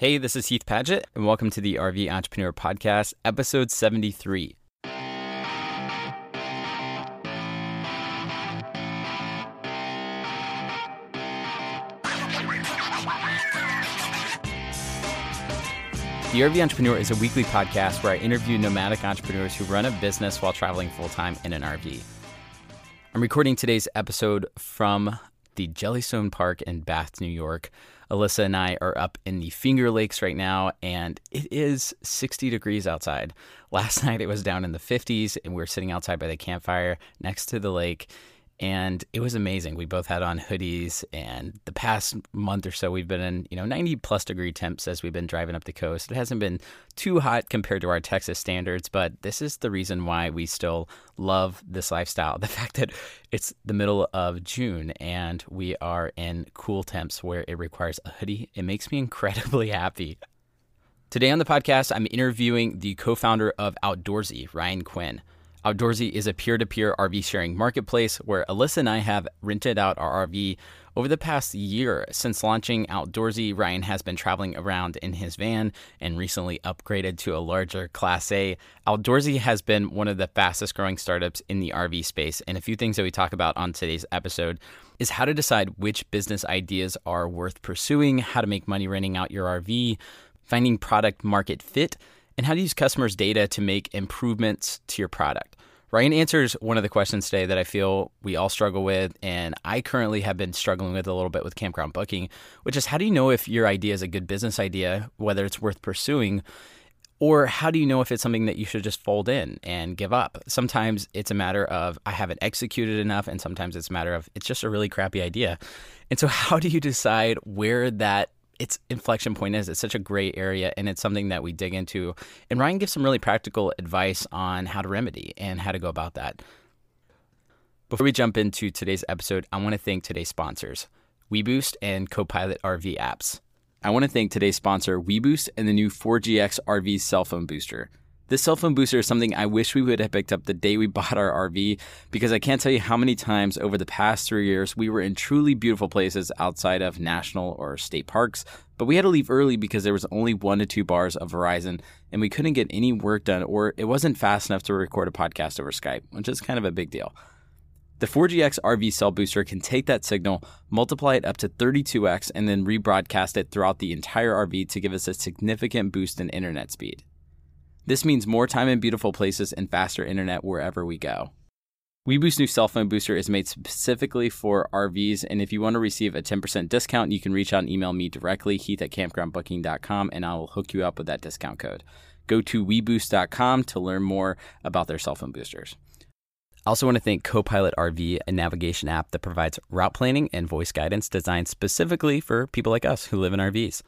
Hey, this is Heath Paget, and welcome to the RV Entrepreneur Podcast, episode 73. The RV Entrepreneur is a weekly podcast where I interview nomadic entrepreneurs who run a business while traveling full time in an RV. I'm recording today's episode from the Jellystone Park in Bath, New York. Alyssa and I are up in the Finger Lakes right now, and it is 60 degrees outside. Last night it was down in the 50s, and we were sitting outside by the campfire next to the lake and it was amazing. We both had on hoodies, and the past month or so, we've been in you know 90 plus degree temps as we've been driving up the coast. It hasn't been too hot compared to our Texas standards, but this is the reason why we still love this lifestyle. The fact that it's the middle of June and we are in cool temps where it requires a hoodie, it makes me incredibly happy. Today on the podcast, I'm interviewing the co-founder of Outdoorsy, Ryan Quinn. Outdoorsy is a peer to peer RV sharing marketplace where Alyssa and I have rented out our RV over the past year. Since launching Outdoorsy, Ryan has been traveling around in his van and recently upgraded to a larger Class A. Outdoorsy has been one of the fastest growing startups in the RV space. And a few things that we talk about on today's episode is how to decide which business ideas are worth pursuing, how to make money renting out your RV, finding product market fit and how to use customers' data to make improvements to your product. Ryan answers one of the questions today that I feel we all struggle with, and I currently have been struggling with a little bit with campground booking, which is how do you know if your idea is a good business idea, whether it's worth pursuing, or how do you know if it's something that you should just fold in and give up? Sometimes it's a matter of I haven't executed enough, and sometimes it's a matter of it's just a really crappy idea. And so, how do you decide where that its inflection point is. It's such a gray area, and it's something that we dig into. And Ryan gives some really practical advice on how to remedy and how to go about that. Before we jump into today's episode, I want to thank today's sponsors, WeBoost and Copilot RV apps. I want to thank today's sponsor, WeBoost, and the new 4GX RV cell phone booster. This cell phone booster is something I wish we would have picked up the day we bought our RV because I can't tell you how many times over the past three years we were in truly beautiful places outside of national or state parks, but we had to leave early because there was only one to two bars of Verizon and we couldn't get any work done or it wasn't fast enough to record a podcast over Skype, which is kind of a big deal. The 4GX RV cell booster can take that signal, multiply it up to 32x, and then rebroadcast it throughout the entire RV to give us a significant boost in internet speed. This means more time in beautiful places and faster internet wherever we go. WeBoost new cell phone booster is made specifically for RVs, and if you want to receive a 10% discount, you can reach out and email me directly, heath at campgroundbooking.com, and I will hook you up with that discount code. Go to weboost.com to learn more about their cell phone boosters. I also want to thank Copilot RV, a navigation app that provides route planning and voice guidance designed specifically for people like us who live in RVs.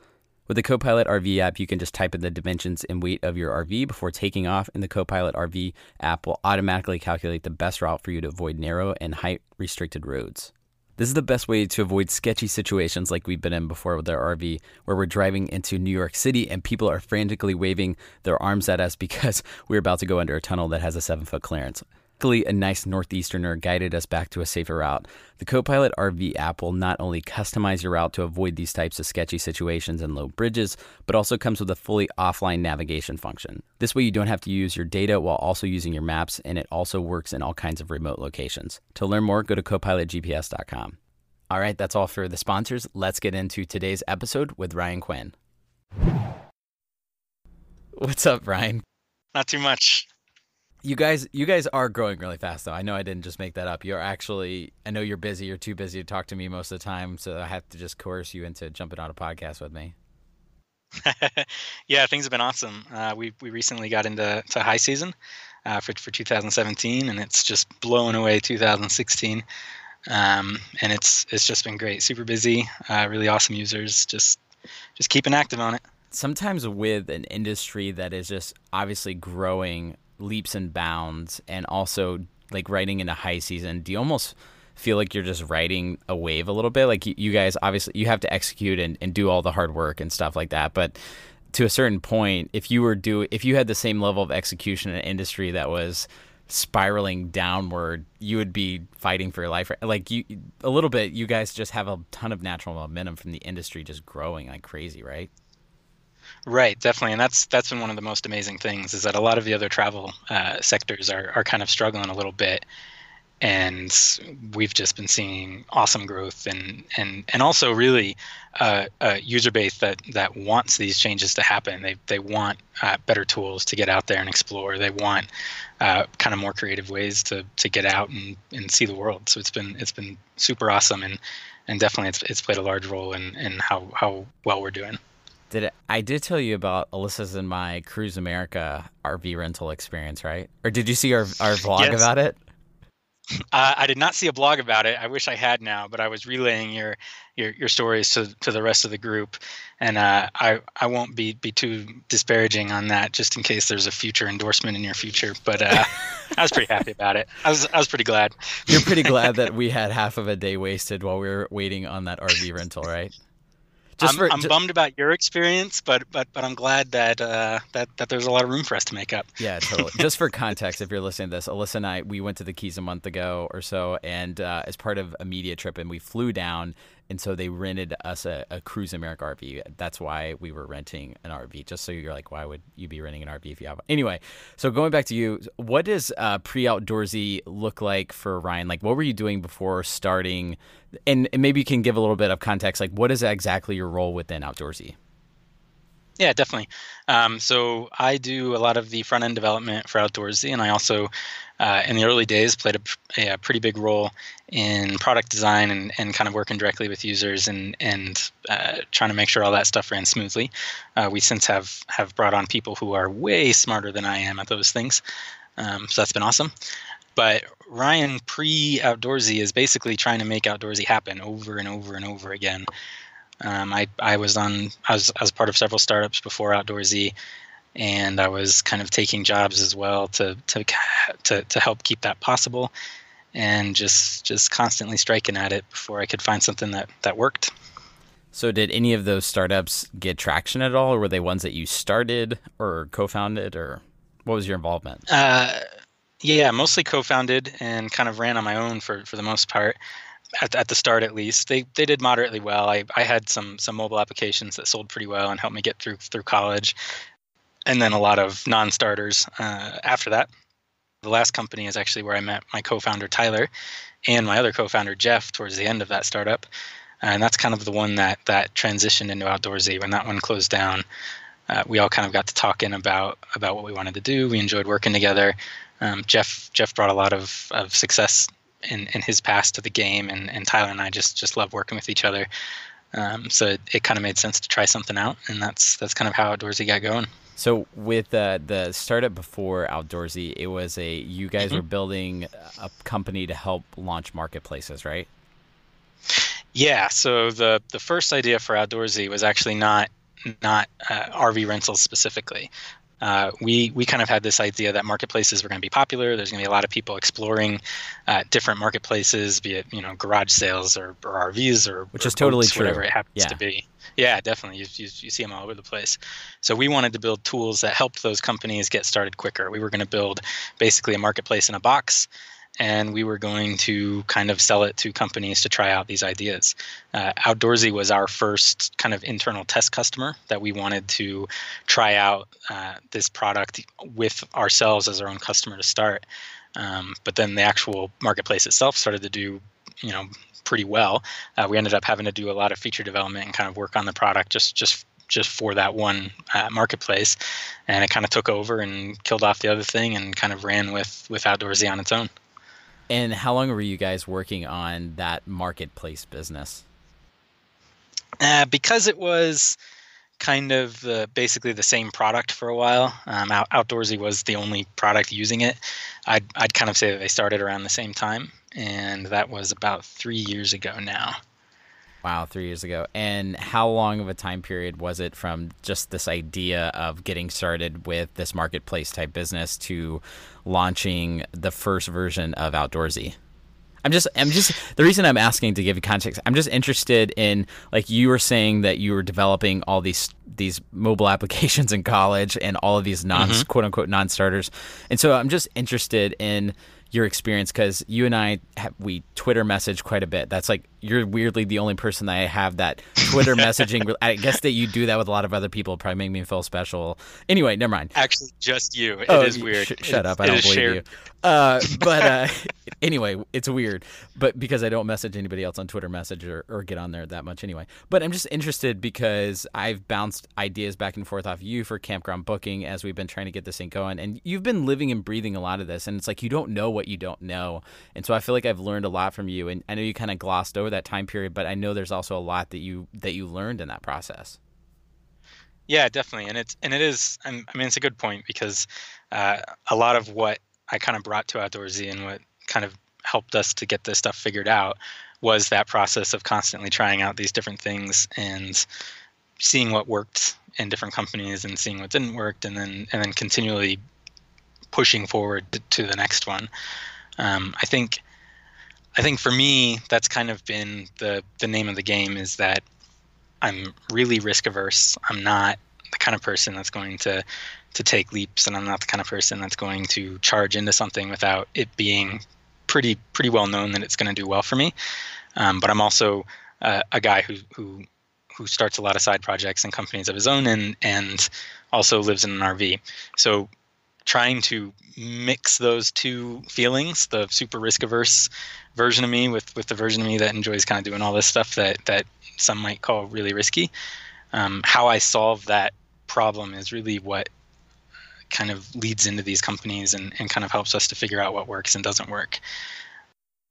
With the Copilot RV app, you can just type in the dimensions and weight of your RV before taking off, and the Copilot RV app will automatically calculate the best route for you to avoid narrow and height restricted roads. This is the best way to avoid sketchy situations like we've been in before with our RV, where we're driving into New York City and people are frantically waving their arms at us because we're about to go under a tunnel that has a seven foot clearance. Luckily, a nice Northeasterner guided us back to a safer route. The Copilot RV app will not only customize your route to avoid these types of sketchy situations and low bridges, but also comes with a fully offline navigation function. This way, you don't have to use your data while also using your maps, and it also works in all kinds of remote locations. To learn more, go to copilotgps.com. All right, that's all for the sponsors. Let's get into today's episode with Ryan Quinn. What's up, Ryan? Not too much you guys you guys are growing really fast though. I know i didn't just make that up. You're actually i know you're busy. You're too busy to talk to me most of the time so i have to just coerce you into jumping on a podcast with me. Yeah things have been awesome. Uh, we, we recently got into to high season uh, for, for 2017 and it's just blowing away 2016 um, and it's it's just been great. Super busy uh, really awesome users. Just just keeping active on it. Sometimes with an industry that is just obviously growing leaps and bounds and also like riding into high season, do you almost feel like you're just riding a wave a little bit? Like you guys obviously you have to execute and, and do all the hard work and stuff like that, but to a certain point, if you were do if you had the same level of execution in an industry that was spiraling downward, you would be fighting for your life. Like you, a little bit. You guys just have a ton of natural momentum from the industry just growing like crazy, right? Right, definitely, and that's that's been one of the most amazing things is that a lot of the other travel uh, sectors are are kind of struggling a little bit, and we've just been seeing awesome growth and and and also really uh, a user base that that wants these changes to happen. They they want uh, better tools to get out there and explore. They want uh, kind of more creative ways to to get out and, and see the world. So it's been it's been super awesome and and definitely it's it's played a large role in in how how well we're doing. Did it, I did tell you about Alyssa's and my Cruise America RV rental experience, right? Or did you see our our vlog yes. about it? Uh, I did not see a blog about it. I wish I had now, but I was relaying your your, your stories to, to the rest of the group, and uh, I I won't be be too disparaging on that, just in case there's a future endorsement in your future. But uh, I was pretty happy about it. I was I was pretty glad. You're pretty glad that we had half of a day wasted while we were waiting on that RV rental, right? Just I'm, for, I'm just, bummed about your experience, but but but I'm glad that uh, that that there's a lot of room for us to make up. Yeah, totally. just for context, if you're listening to this, Alyssa and I we went to the Keys a month ago or so, and uh, as part of a media trip, and we flew down and so they rented us a, a Cruise America RV. That's why we were renting an RV. Just so you're like, why would you be renting an RV if you have? Anyway, so going back to you, what does uh, pre outdoorsy look like for Ryan? Like, what were you doing before starting? And, and maybe you can give a little bit of context. Like, what is exactly your role within outdoorsy? Yeah, definitely. Um, so I do a lot of the front end development for Outdoorsy, and I also, uh, in the early days, played a, a, pretty big role in product design and, and kind of working directly with users and and uh, trying to make sure all that stuff ran smoothly. Uh, we since have have brought on people who are way smarter than I am at those things, um, so that's been awesome. But Ryan pre Outdoorsy is basically trying to make Outdoorsy happen over and over and over again. Um, I I was on I was I was part of several startups before Outdoorsy, and I was kind of taking jobs as well to to to to help keep that possible, and just just constantly striking at it before I could find something that that worked. So, did any of those startups get traction at all, or were they ones that you started or co-founded, or what was your involvement? Uh, yeah, mostly co-founded and kind of ran on my own for for the most part at, at the start at least. They they did moderately well. I, I had some some mobile applications that sold pretty well and helped me get through through college. And then a lot of non-starters uh, after that. The last company is actually where i met my co-founder tyler and my other co-founder jeff towards the end of that startup. And that's kind of the one that that transitioned into outdoorsy. When that one closed down uh, we all kind of got to talking about about what we wanted to do. We enjoyed working together. Um, jeff jeff brought a lot of, of success in, in his past to the game, and, and Tyler and I just just love working with each other. Um, so it, it kind of made sense to try something out, and that's that's kind of how Outdoorsy got going. So with uh, the startup before Outdoorsy, it was a you guys mm-hmm. were building a company to help launch marketplaces, right? Yeah. So the the first idea for Outdoorsy was actually not not uh, RV rentals specifically uh, we we kind of had this idea that marketplaces were going to be popular. There's going to be a lot of people exploring uh, different marketplaces, be it you know garage sales or, or RVs or which or is totally boats, true. Whatever it happens yeah. to be. Yeah, definitely. You, you, you see them all over the place. So we wanted to build tools that helped those companies get started quicker. We were going to build basically a marketplace in a box and we were going to kind of sell it to companies to try out these ideas. Uh, Outdoorsy was our first kind of internal test customer that we wanted to try out uh, this product with ourselves as our own customer to start. Um, but then the actual marketplace itself started to do, you know, pretty well. Uh, we ended up having to do a lot of feature development and kind of work on the product just just just for that one uh, marketplace, and it kind of took over and killed off the other thing and kind of ran with with outdoorsy on its own. And how long were you guys working on that marketplace business? Uh, because it was kind of uh, basically the same product for a while. Um, out- Outdoorsy was the only product using it. I'd, I'd kind of say that they started around the same time, and that was about three years ago now. Wow, three years ago. And how long of a time period was it from just this idea of getting started with this marketplace type business to launching the first version of Outdoorsy? I'm just, I'm just, the reason I'm asking to give you context, I'm just interested in, like, you were saying that you were developing all these these mobile applications in college and all of these non mm-hmm. quote unquote non starters. And so I'm just interested in your experience because you and I have, we Twitter message quite a bit. That's like you're weirdly the only person that I have that Twitter messaging. I guess that you do that with a lot of other people. Probably make me feel special. Anyway, never mind. Actually, just you. It oh, is weird. Sh- shut up! I don't believe shared. you. Uh, but uh, anyway, it's weird. But because I don't message anybody else on Twitter message or, or get on there that much anyway. But I'm just interested because I've bounced ideas back and forth off you for campground booking as we've been trying to get this thing going, and you've been living and breathing a lot of this, and it's like you don't know what you don't know, and so I feel like I've learned a lot from you, and I know you kind of glossed over that time period, but I know there's also a lot that you that you learned in that process. Yeah, definitely, and it's and it is. I mean, it's a good point because uh, a lot of what I kind of brought to Outdoorsy and what kind of helped us to get this stuff figured out was that process of constantly trying out these different things and seeing what worked in different companies and seeing what didn't work and then and then continually pushing forward to, to the next one. Um, I think I think for me that's kind of been the the name of the game is that I'm really risk averse. I'm not the kind of person that's going to to take leaps, and I'm not the kind of person that's going to charge into something without it being pretty pretty well known that it's going to do well for me. Um, but I'm also uh, a guy who who who starts a lot of side projects and companies of his own, and and also lives in an RV. So trying to mix those two feelings, the super risk averse version of me with with the version of me that enjoys kind of doing all this stuff that that some might call really risky. Um, how I solve that problem is really what kind of leads into these companies and, and kind of helps us to figure out what works and doesn't work.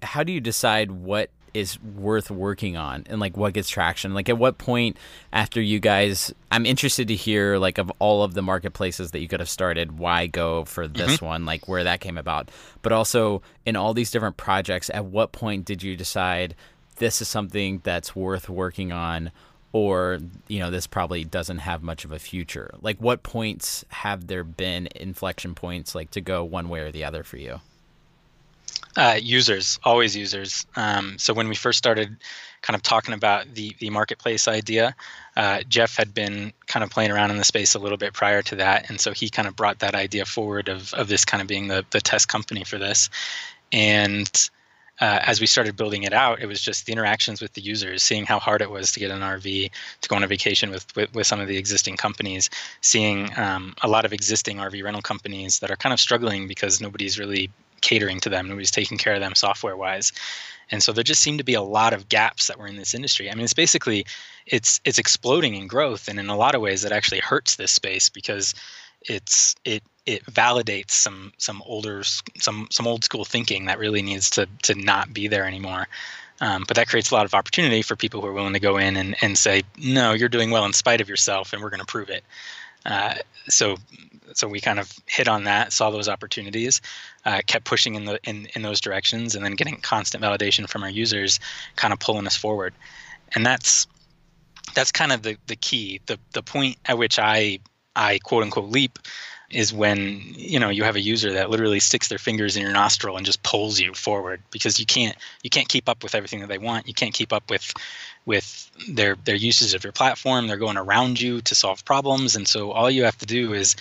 How do you decide what is worth working on and like what gets traction? Like at what point after you guys i'm interested to hear like of all of the marketplaces that you could have started why go for this mm-hmm. one? Like where that came about. But also in all these different projects at what point did you decide this is something that's worth working on or you know this probably doesn't have much of a future? Like what points have there been inflection points like to go one way or the other for you uh, users always users. Um, so when we first started kind of talking about the the marketplace idea uh, jeff had been kind of playing around in the space a little bit prior to that. And so he kind of brought that idea forward of, of this kind of being the, the test company for this. And uh, as we started building it out, it was just the interactions with the users, seeing how hard it was to get an RV, to go on a vacation with with, with some of the existing companies, seeing um, a lot of existing RV rental companies that are kind of struggling because nobody's really catering to them, nobody's taking care of them software wise, and so there just seemed to be a lot of gaps that were in this industry. I mean, it's basically it's it's exploding in growth, and in a lot of ways, it actually hurts this space because it's it it validates some some older some some old school thinking that really needs to to not be there anymore. Um, but that creates a lot of opportunity for people who are willing to go in and, and say, no, you're doing well in spite of yourself, and we're going to prove it. Uh, so so we kind of hit on that, saw those opportunities, uh, kept pushing in the in, in those directions, and then getting constant validation from our users, kind of pulling us forward. And that's that's kind of the the key. The the point at which I I quote unquote leap is when you know you have a user that literally sticks their fingers in your nostril and just pulls you forward because you can't you can't keep up with everything that they want you can't keep up with with their their uses of your platform they're going around you to solve problems and so all you have to do is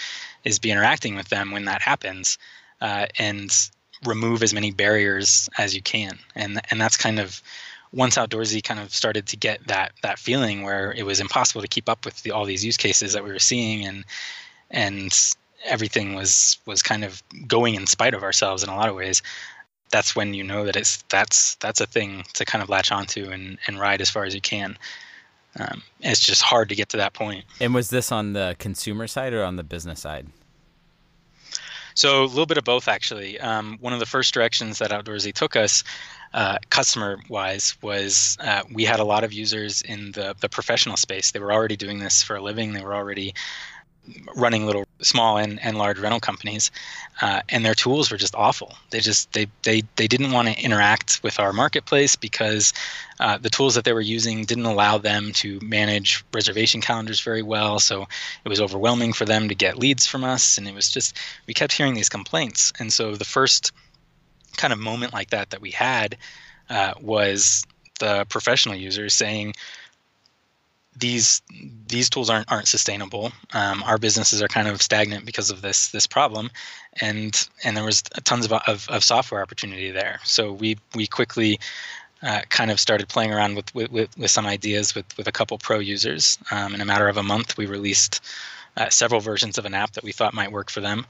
is be interacting with them when that happens uh, and remove as many barriers as you can. And and that's kind of once outdoorsy kind of started to get that that feeling where it was impossible to keep up with the, all these use cases that we were seeing and and everything was was kind of going in spite of ourselves in a lot of ways that's when you know that it's that's that's a thing to kind of latch onto and and ride as far as you can um, it's just hard to get to that point. and was this on the consumer side or on the business side? So a little bit of both actually. Um, one of the first directions that outdoorsy took us uh, customer wise was uh, we had a lot of users in the, the professional space. They were already doing this for a living. They were already running little small and, and large rental companies uh, and their tools were just awful. They just they they, they didn't want to interact with our marketplace because uh, the tools that they were using didn't allow them to manage reservation calendars very well. So it was overwhelming for them to get leads from us and it was just we kept hearing these complaints. And so the first kind of moment like that that we had uh, was the professional users saying these these tools aren't aren't sustainable. Um, our businesses are kind of stagnant because of this this problem, and and there was tons of, of, of software opportunity there. So we we quickly uh, kind of started playing around with, with, with some ideas with, with a couple pro users. Um, in a matter of a month, we released uh, several versions of an app that we thought might work for them,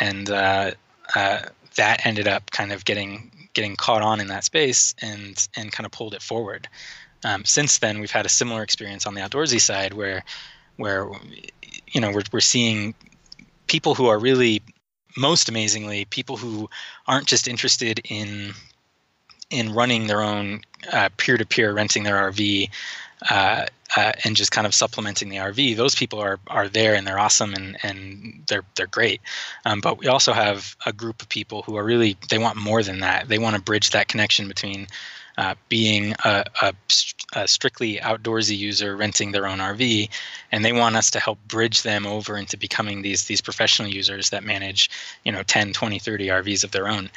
and uh, uh that ended up kind of getting getting caught on in that space and and kind of pulled it forward. Um, since then, we've had a similar experience on the outdoorsy side where where you know we're we're seeing people who are really most amazingly people who aren't just interested in in running their own uh, peer-to-peer renting their RV uh, uh, and just kind of supplementing the RV. Those people are are there and they're awesome and and they're they're great. Um, but we also have a group of people who are really they want more than that. They want to bridge that connection between uh, being a, a, a, strictly outdoorsy user renting their own RV, and they want us to help bridge them over into becoming these these professional users that manage you know 10, 20, 30 RVs of their own.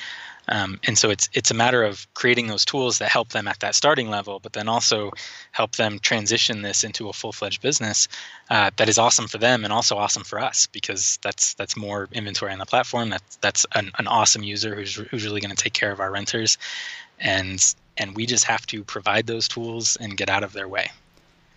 Um, and so it's it's a matter of creating those tools that help them at that starting level, but then also help them transition this into a full fledged business uh, that is awesome for them and also awesome for us because that's that's more inventory on the platform. That's that's an, an awesome user who's who's really going to take care of our renters, and and we just have to provide those tools and get out of their way.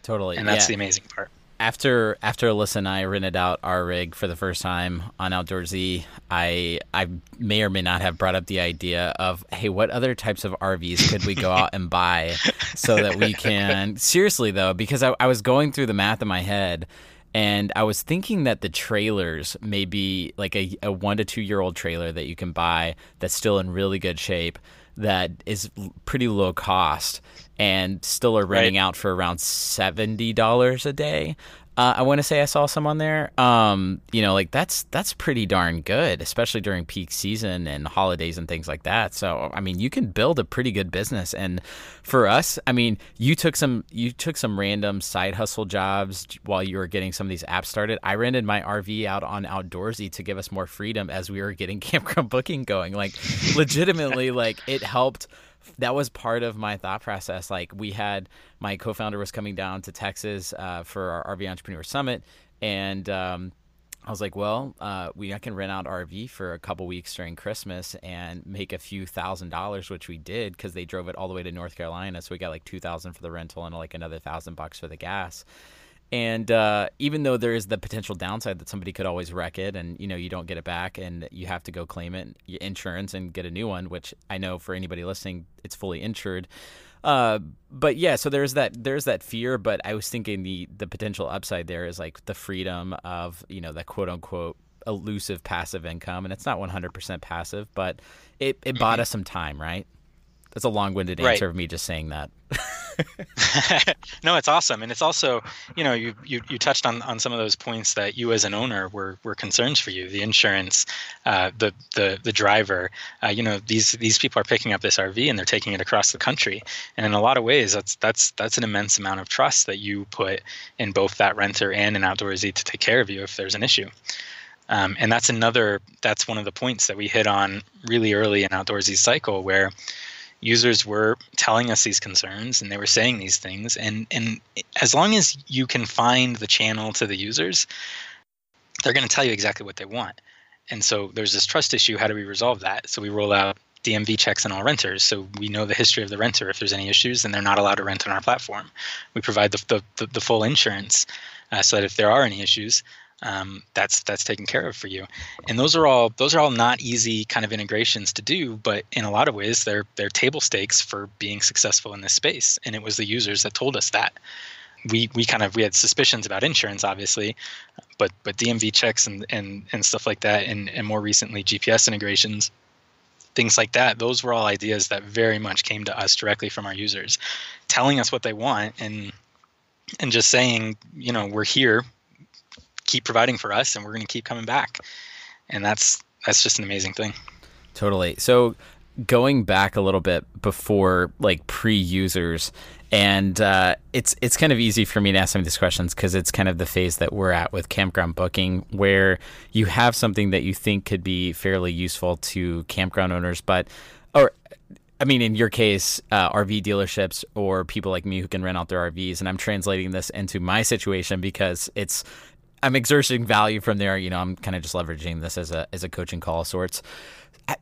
Totally, and that's yeah. the amazing part after after Alyssa and I rented out our rig for the first time on Outdoorsy, I I may or may not have brought up the idea of hey, what other types of RVs could we go out and buy so that we can seriously though, because I, I was going through the math in my head and I was thinking that the trailers may be like a, a one to two year old trailer that you can buy that's still in really good shape that is pretty low cost and still are renting right. out for around $70 a day. Uh, I want to say I saw some on there. Um, you know, like that's that's pretty darn good, especially during peak season and holidays and things like that. So, I mean, you can build a pretty good business. And for us, I mean, you took some you took some random side hustle jobs while you were getting some of these apps started. I rented my RV out on Outdoorsy to give us more freedom as we were getting campground booking going. Like, legitimately, like it helped that was part of my thought process. Like we had my co-founder was coming down to Texas uh, for our RV Entrepreneur Summit, and um, I was like, well, uh, we I can rent out RV for a couple weeks during Christmas and make a few thousand dollars, which we did because they drove it all the way to North Carolina, so we got like two thousand for the rental and like another thousand bucks for the gas. And uh, even though there is the potential downside that somebody could always wreck it, and you know you don't get it back, and you have to go claim it, insurance, and get a new one, which I know for anybody listening, it's fully insured. Uh, but yeah, so there's that there's that fear, but I was thinking the the potential upside there is like the freedom of you know that quote unquote elusive passive income, and it's not 100% passive, but it it bought mm-hmm. us some time, right? That's a long-winded answer right. of me just saying that. no, it's awesome, and it's also, you know, you, you you touched on on some of those points that you as an owner were were concerns for you: the insurance, uh, the the the driver. Uh, you know, these these people are picking up this RV and they're taking it across the country, and in a lot of ways, that's that's that's an immense amount of trust that you put in both that renter and an outdoorsy to take care of you if there's an issue. Um, and that's another that's one of the points that we hit on really early in outdoorsy cycle where users were telling us these concerns and they were saying these things and and as long as you can find the channel to the users they're going to tell you exactly what they want and so there's this trust issue how do we resolve that so we roll out DMV checks on all renters, so we know the history of the renter. If there's any issues, then they're not allowed to rent on our platform. We provide the the, the, full insurance, uh, so that if there are any issues, um, that's that's taken care of for you. And those are all those are all not easy kind of integrations to do, but in a lot of ways they're they're table stakes for being successful in this space. And it was the users that told us that. We we kind of we had suspicions about insurance, obviously, but but DMV checks and and and stuff like that, and and more recently GPS integrations things like that those were all ideas that very much came to us directly from our users telling us what they want and and just saying you know we're here keep providing for us and we're going to keep coming back. And that's that's just an amazing thing. Totally. So going back a little bit before like pre-users and uh, it's it's kind of easy for me to ask some of these questions because it's kind of the phase that we're at with campground booking where you have something that you think could be fairly useful to campground owners but or I mean, in your case, uh, RV dealerships or people like me who can rent out their RVs, and I'm translating this into my situation because it's I'm exerting value from there. You know, I'm kind of just leveraging this as a as a coaching call of sorts.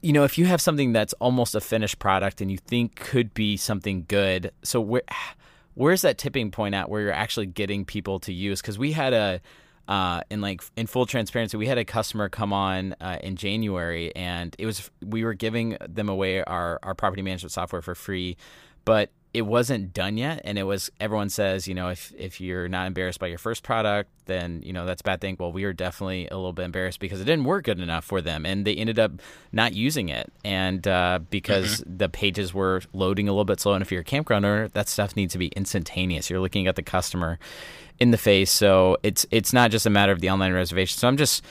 You know, if you have something that's almost a finished product and you think could be something good, so where where's that tipping point at where you're actually getting people to use? Because we had a uh, in like in full transparency, we had a customer come on uh, in January, and it was we were giving them away our our property management software for free, but it wasn't done yet and it was everyone says you know if if you're not embarrassed by your first product then you know that's a bad thing. Well we were definitely a little bit embarrassed because it didn't work good enough for them and they ended up not using it. And uh, because mm-hmm. the pages were loading a little bit slow and if you're a campground owner that stuff needs to be instantaneous. You're looking at the customer in the face. So it's it's not just a matter of the online reservation. So i'm just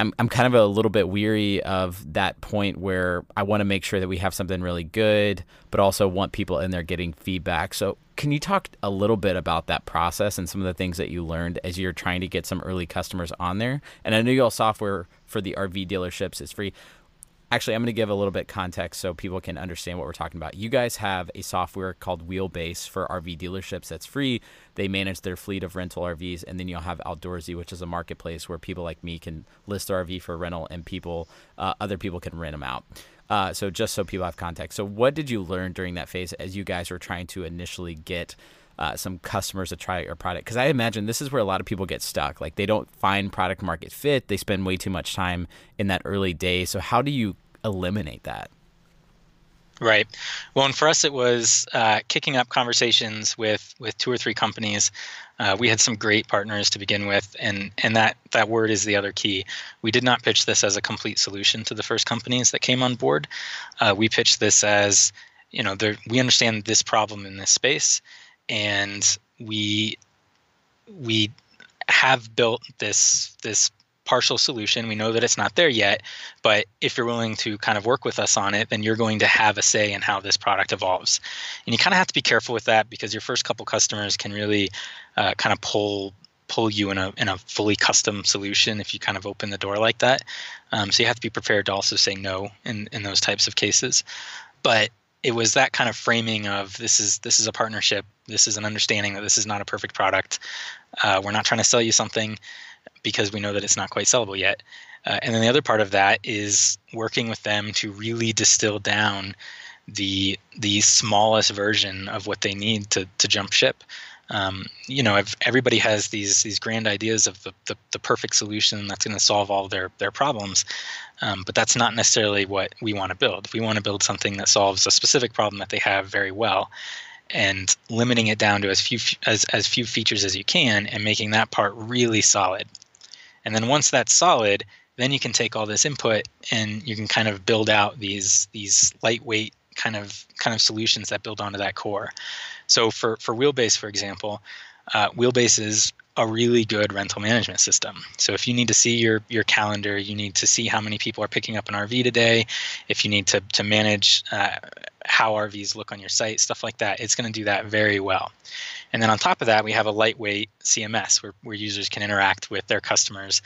I'm, I'm kind of a little bit weary of that point where I want to make sure that we have something really good, but also want people in there getting feedback. So, can you talk a little bit about that process and some of the things that you learned as you're trying to get some early customers on there? And I know you all software for the RV dealerships is free actually i'm going to give a little bit context so people can understand what we're talking about you guys have a software called wheelbase for rv dealerships that's free they manage their fleet of rental rvs and then you'll have outdoorsy which is a marketplace where people like me can list rv for rental and people uh, other people can rent them out. Uh, so just so people have context. So what did you learn during that phase as you guys were trying to initially get uh, some customers to try your product? Because i imagine this is where a lot of people get stuck. Like they don't find product market fit. They spend way too much time in that early day so how do you eliminate that Right. Well, and for us, it was uh, kicking up conversations with with two or three companies. Uh, we had some great partners to begin with, and and that that word is the other key. We did not pitch this as a complete solution to the first companies that came on board. Uh, we pitched this as, you know, there, we understand this problem in this space, and we we have built this this partial solution. We know that it's not there yet, but if you're willing to kind of work with us on it, then you're going to have a say in how this product evolves. And you kind of have to be careful with that because your first couple customers can really uh, kind of pull pull you in a in a fully custom solution if you kind of open the door like that. Um, so you have to be prepared to also say no in in those types of cases. But it was that kind of framing of this is this is a partnership this is an understanding that this is not a perfect product uh, we're not trying to sell you something because we know that it's not quite sellable yet. Uh, and then the other part of that is working with them to really distill down the the smallest version of what they need to to jump ship. Um, you know, everybody has these these grand ideas of the, the, the perfect solution that's going to solve all their their problems, um, but that's not necessarily what we want to build. We want to build something that solves a specific problem that they have very well, and limiting it down to as few as as few features as you can, and making that part really solid. And then once that's solid, then you can take all this input and you can kind of build out these these lightweight kind of kind of solutions that build onto that core. So for for Wheelbase, for example, uh, Wheelbase is a really good rental management system. So if you need to see your your calendar, you need to see how many people are picking up an RV today. If you need to to manage uh, how RVs look on your site, stuff like that, it's going to do that very well. And then on top of that, we have a lightweight CMS where, where users can interact with their customers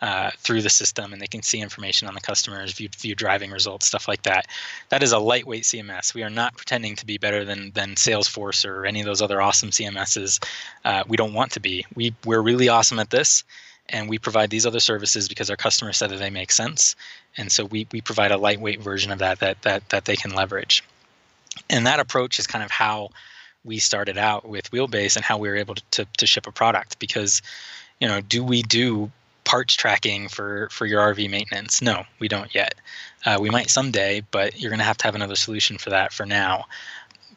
uh, through the system and they can see information on the customers, view, view driving results, stuff like that. That is a lightweight CMS. We are not pretending to be better than than Salesforce or any of those other awesome CMSs. Uh, we don't want to be. We we're really awesome at this, and we provide these other services because our customers said that they make sense, and so we we provide a lightweight version of that that that that they can leverage. And that approach is kind of how we started out with Wheelbase and how we were able to, to, to ship a product because you know do we do parts tracking for for your RV maintenance. No, we don't yet. Uh, we might someday, but you're going to have to have another solution for that for now.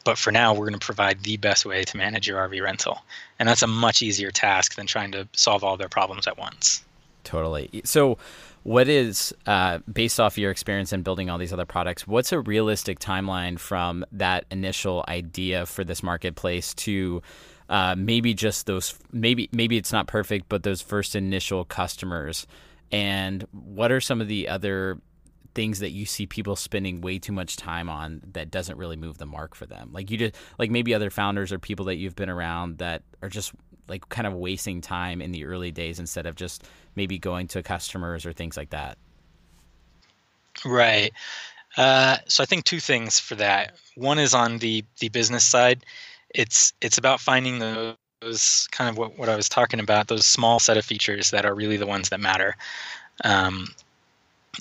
But for now, we're going to provide the best way to manage your RV rental, and that's a much easier task than trying to solve all their problems at once. Totally. So, what is uh, based off your experience in building all these other products? What's a realistic timeline from that initial idea for this marketplace to uh, maybe just those maybe maybe it's not perfect, but those first initial customers. And what are some of the other things that you see people spending way too much time on that doesn't really move the mark for them? Like you just like maybe other founders or people that you've been around that are just like kind of wasting time in the early days instead of just maybe going to customers or things like that. Right. Uh, so I think two things for that. One is on the the business side. It's it's about finding those kind of what, what I was talking about, those small set of features that are really the ones that matter. Um,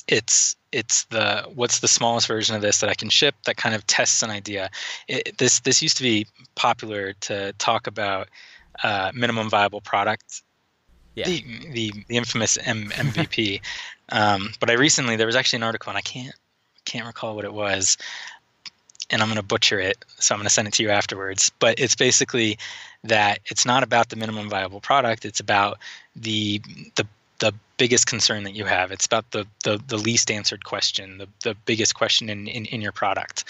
it's it's the what's the smallest version of this that I can ship that kind of tests an idea. It, this this used to be popular to talk about uh, minimum viable product, yeah. the, the the infamous M- MVP. um, but I recently there was actually an article and I can't can't recall what it was, and I'm going to butcher it, so I'm going to send it to you afterwards. But it's basically that it's not about the minimum viable product; it's about the the the biggest concern that you have. It's about the the, the least answered question, the, the biggest question in, in, in your product.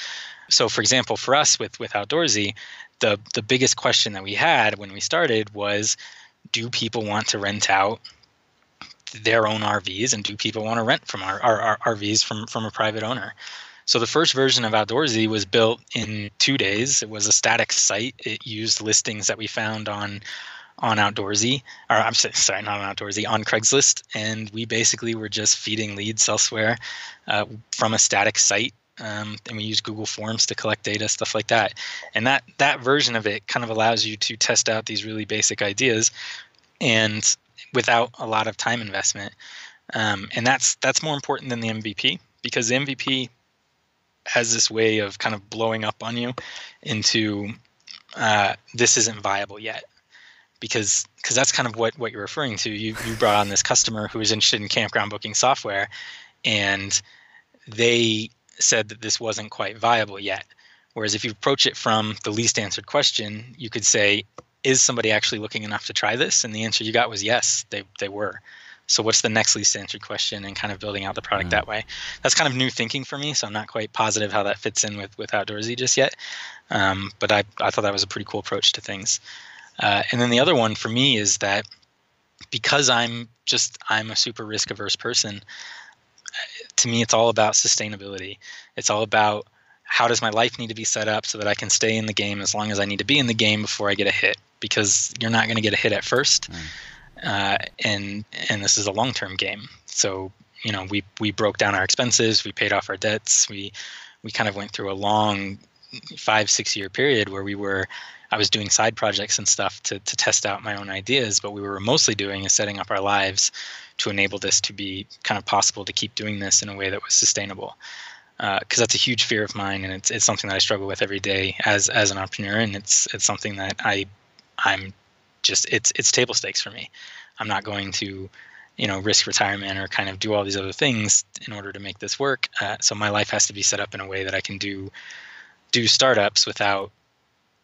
So for example, for us with, with Outdoorsy, the the biggest question that we had when we started was do people want to rent out their own RVs and do people want to rent from our, our, our RVs from, from a private owner? So the first version of Outdoorsy was built in two days. It was a static site. It used listings that we found on on Outdoorsy, or I'm sorry, not on Outdoorsy, on Craigslist, and we basically were just feeding leads elsewhere uh, from a static site. Um, and we use Google Forms to collect data, stuff like that. And that that version of it kind of allows you to test out these really basic ideas, and without a lot of time investment. Um, and that's that's more important than the MVP because the MVP has this way of kind of blowing up on you into uh, this isn't viable yet because because that's kind of what what you're referring to. You you brought on this customer who was interested in campground booking software, and they said that this wasn't quite viable yet. Whereas if you approach it from the least answered question, you could say, "Is somebody actually looking enough to try this?" And the answer you got was yes, they they were. So what's the next least answered question, and kind of building out the product mm. that way. That's kind of new thinking for me. So I'm not quite positive how that fits in with with outdoorsy just yet. Um, but I I thought that was a pretty cool approach to things. Uh, and then the other one for me is that because I'm just I'm a super risk averse person. To me, it's all about sustainability. It's all about how does my life need to be set up so that I can stay in the game as long as I need to be in the game before I get a hit. Because you're not going to get a hit at first, mm. Uh, and and this is a long term game. So you know we we broke down our expenses, we paid off our debts, we we kind of went through a long five six year period where we were I was doing side projects and stuff to, to test out my own ideas, but we were mostly doing is setting up our lives to enable this to be kind of possible to keep doing this in a way that was sustainable. Because uh, that's a huge fear of mine, and it's, it's something that I struggle with every day as as an entrepreneur, and it's it's something that I I'm just it's it's table stakes for me. I'm not going to you know risk retirement or kind of do all these other things in order to make this work. Uh, so my life has to be set up in a way that I can do do startups without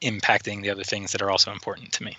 impacting the other things that are also important to me.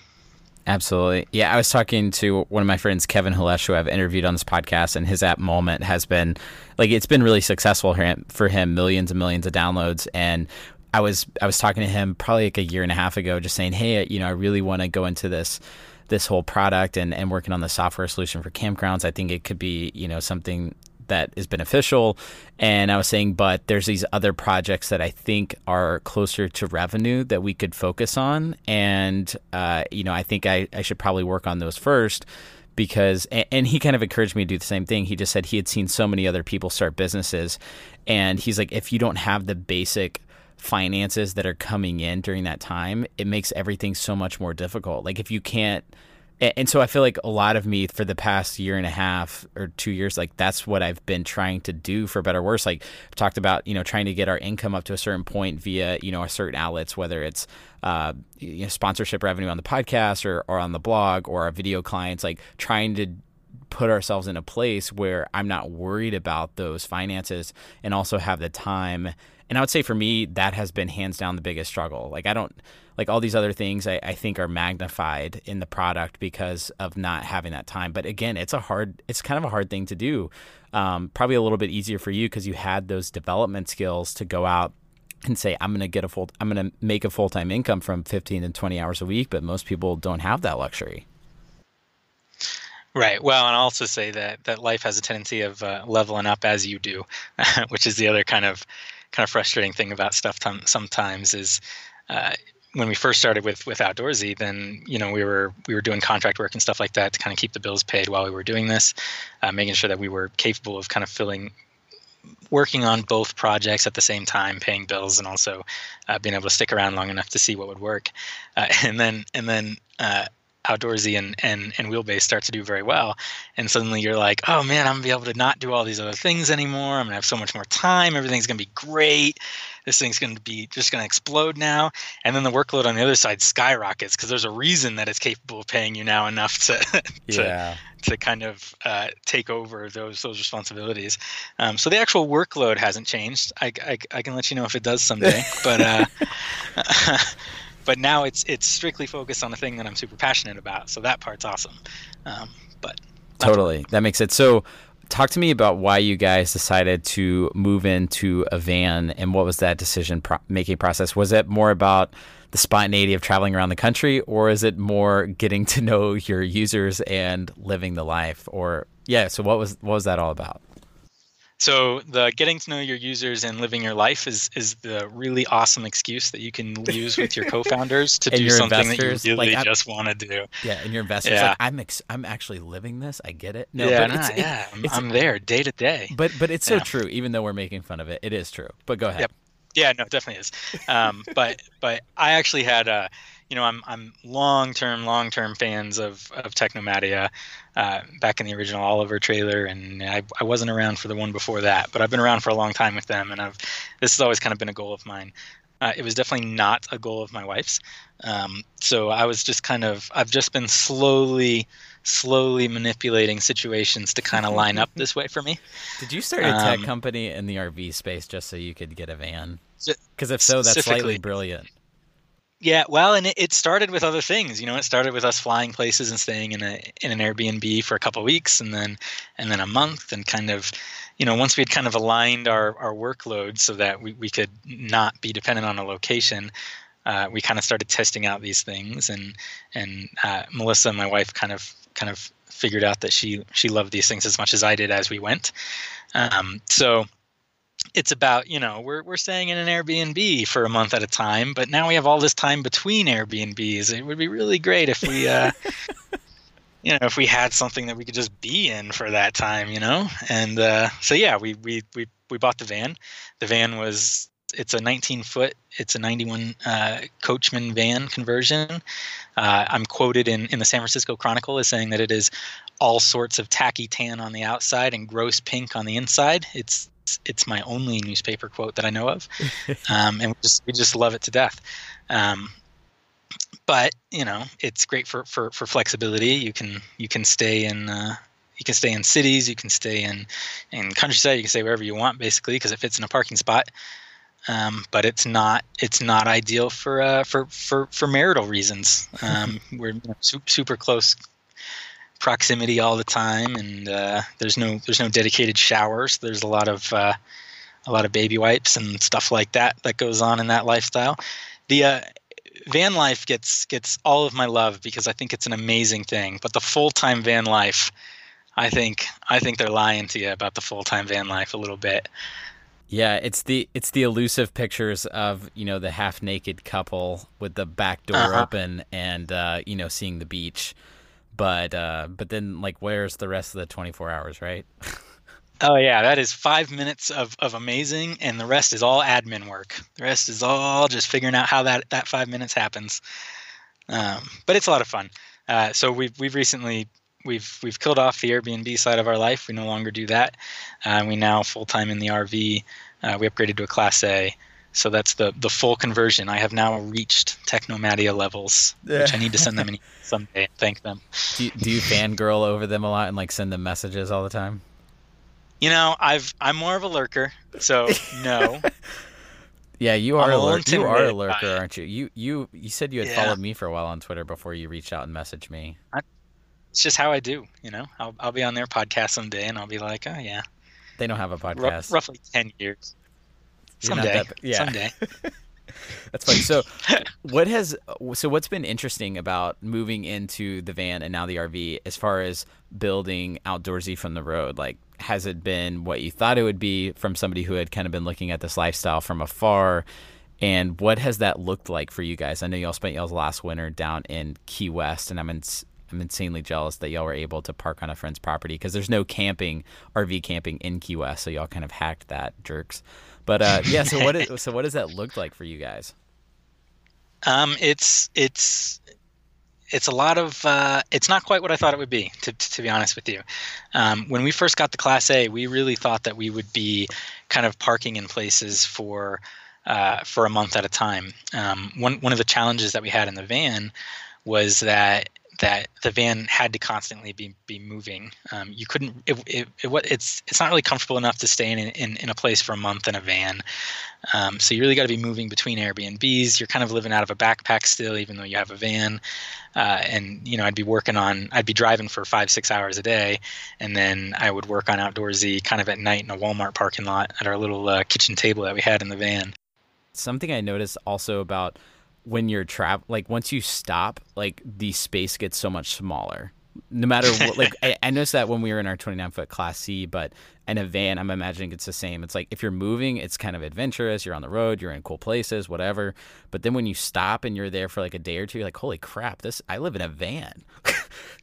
Absolutely. Yeah, I was talking to one of my friends, Kevin Holesh, who I've interviewed on this podcast, and his app Moment has been like it's been really successful for him, for him millions and millions of downloads. And I was I was talking to him probably like a year and a half ago, just saying, hey, you know, I really want to go into this this whole product and, and working on the software solution for campgrounds. I think it could be, you know, something that is beneficial. And I was saying, but there's these other projects that I think are closer to revenue that we could focus on. And, uh, you know, I think I, I should probably work on those first because and he kind of encouraged me to do the same thing. He just said he had seen so many other people start businesses and he's like if you don't have the basic finances that are coming in during that time, it makes everything so much more difficult. Like if you can't and so I feel like a lot of me for the past year and a half or two years, like that's what I've been trying to do for better or worse. Like I've talked about, you know, trying to get our income up to a certain point via, you know, a certain outlets, whether it's uh, you know, sponsorship revenue on the podcast or, or on the blog or our video clients, like trying to put ourselves in a place where I'm not worried about those finances and also have the time. And I would say for me, that has been hands down the biggest struggle. Like I don't like all these other things I, I think are magnified in the product because of not having that time. But again, it's a hard, it's kind of a hard thing to do. Um, probably a little bit easier for you because you had those development skills to go out and say I'm going to get a full I'm going to make a full-time income from 15 and 20 hours a week but most people don't have that luxury. Right. Well, and I'll also say that that life has a tendency of uh, leveling up as you do, which is the other kind of kind of frustrating thing about stuff. T- sometimes is uh, when we first started with with outdoorsy then you know we were we were doing contract work and stuff like that to kind of keep the bills paid while we were doing this uh, making sure that we were capable of kind of filling working on both projects at the same time, paying bills, and also uh, being able to stick around long enough to see what would work. Uh, and then and then uh, outdoorsy and, and and wheelbase start to do very well and suddenly you're like oh man i'm gonna be able to not do all these other things anymore. I'm gonna have so much more time. Everything's gonna be great. This thing's gonna be just gonna explode now. And then the workload on the other side skyrockets because there's a reason that it's capable of paying you now enough to to, yeah. to kind of uh, take over those those responsibilities. Um, so the actual workload hasn't changed. I, I, I, can let you know if it does someday but uh, but now it's it's strictly focused on the thing that I'm super passionate about. So that part's awesome. Um, but totally, that makes it so. Talk to me about why you guys decided to move into a van and what was that decision pro- making process? Was it more about the spontaneity of traveling around the country, or is it more getting to know your users and living the life? Or yeah, so what was what was that all about? So the getting to know your users and living your life is is the really awesome excuse that you can use with your co-founders to do something that you really like, just want to do. Yeah, and your investors yeah. like I'm ex- I'm actually living this. I get it. No, yeah, but nah, it's, yeah, it, it's, I'm there day to day. But but it's so yeah. true. Even though we're making fun of it, it is true. But go ahead. Yep. Yeah, no, definitely is. Um, but but I actually had a you know, I'm I'm long term, long term fans of of Technomadia. Uh, back in the original Oliver trailer, and I, I wasn't around for the one before that, but I've been around for a long time with them, and I've this has always kind of been a goal of mine. Uh, it was definitely not a goal of my wife's. Um, so I was just kind of I've just been slowly slowly manipulating situations to kind of line up this way for me. Did you start a tech um, company in the RV space just so you could get a van? Because if so, that's slightly brilliant. Yeah, well, and it, it, started with other things. You know, it started with us flying places and staying in a in an Airbnb for a couple weeks, and then and then a month, and kind of, you know, once we had kind of aligned our our workload so that we we could not be dependent on a location. Uh, we kind of started testing out these things, and and uh, Melissa, my wife, kind of kind of figured out that she she loved these things as much as I did as we went. Um, so it's about you know we're we're staying in an Airbnb for a month at a time, but now we have all this time between Airbnbs. It would be really great if we. Uh, you know, if we had something that we could just be in for that time, you know, and uh, so yeah, we we we we bought the van. The van was it's a 19 foot, it's a 91 uh, Coachmen van conversion. Uh, I'm quoted in in the San Francisco Chronicle as saying that it is all sorts of tacky tan on the outside and gross pink on the inside. It's it's my only newspaper quote that I know of, um, and we just we just love it to death. Um, but you know, it's great for, for, for flexibility. You can you can stay in uh, you can stay in cities, you can stay in in countryside, you can stay wherever you want basically because it fits in a parking spot. Um, but it's not it's not ideal for uh, for for for marital reasons. Um, we're super close proximity all the time, and uh, there's no there's no dedicated showers. There's a lot of uh, a lot of baby wipes and stuff like that that goes on in that lifestyle. The uh, van life gets gets all of my love because I think it's an amazing thing. But the full time van life, I think I think they're lying to you about the full time van life a little bit. Yeah, it's the it's the elusive pictures of you know the half naked couple with the back door uh-huh. open and uh, you know seeing the beach but uh, but then like where's the rest of the 24 hours, right? oh yeah, that is five minutes of, of amazing, and the rest is all admin work. The rest is all just figuring out how that that five minutes happens. Um, but it's a lot of fun. Uh, so we've we've recently we've we've killed off the Airbnb side of our life. We no longer do that. Uh, we now full time in the RV. Uh, we upgraded to a Class A. So that's the the full conversion. I have now reached Technomadia levels, which I need to send them someday and thank them. Do you, do you fangirl over them a lot and like send them messages all the time? You know, I've I'm more of a lurker, so no. yeah, you are a, lurker. You are a lurker, aren't you? You you you said you had yeah. followed me for a while on Twitter before you reached out and messaged me. I, it's just how I do. You know, I'll I'll be on their podcast someday and I'll be like, oh yeah. They don't have a podcast. R- roughly ten years. Someday. That, yeah. Someday. That's funny. So, what has so what's been interesting about moving into the van and now the RV as far as building outdoorsy from the road? Like, has it been what you thought it would be from somebody who had kind of been looking at this lifestyle from afar? And what has that looked like for you guys? I know y'all spent y'all's last winter down in Key West, and I'm in, I'm insanely jealous that y'all were able to park on a friend's property because there's no camping, RV camping in Key West, so y'all kind of hacked that, jerks. But uh, yeah, so what is, so what does that look like for you guys? Um, it's it's it's a lot of uh, it's not quite what I thought it would be to, to be honest with you. Um, when we first got the Class A, we really thought that we would be kind of parking in places for uh, for a month at a time. Um, one one of the challenges that we had in the van was that that the van had to constantly be be moving. Um, you couldn't. It, it, it, it's it's not really comfortable enough to stay in, in in a place for a month in a van. Um, so you really got to be moving between Airbnbs. You're kind of living out of a backpack still, even though you have a van. Uh, and you know, I'd be working on. I'd be driving for five six hours a day, and then I would work on outdoorsy kind of at night in a Walmart parking lot at our little uh, kitchen table that we had in the van. Something I noticed also about when you're travel like once you stop like the space gets so much smaller. No matter what like I, I, noticed that when we were in our 29 foot class c but in a van i'm imagining it's the same. It's like if you're moving it's kind of adventurous. You're on the road you're in cool places whatever. But then when you stop and you're there for like a day or two you're like holy crap this i live in a van.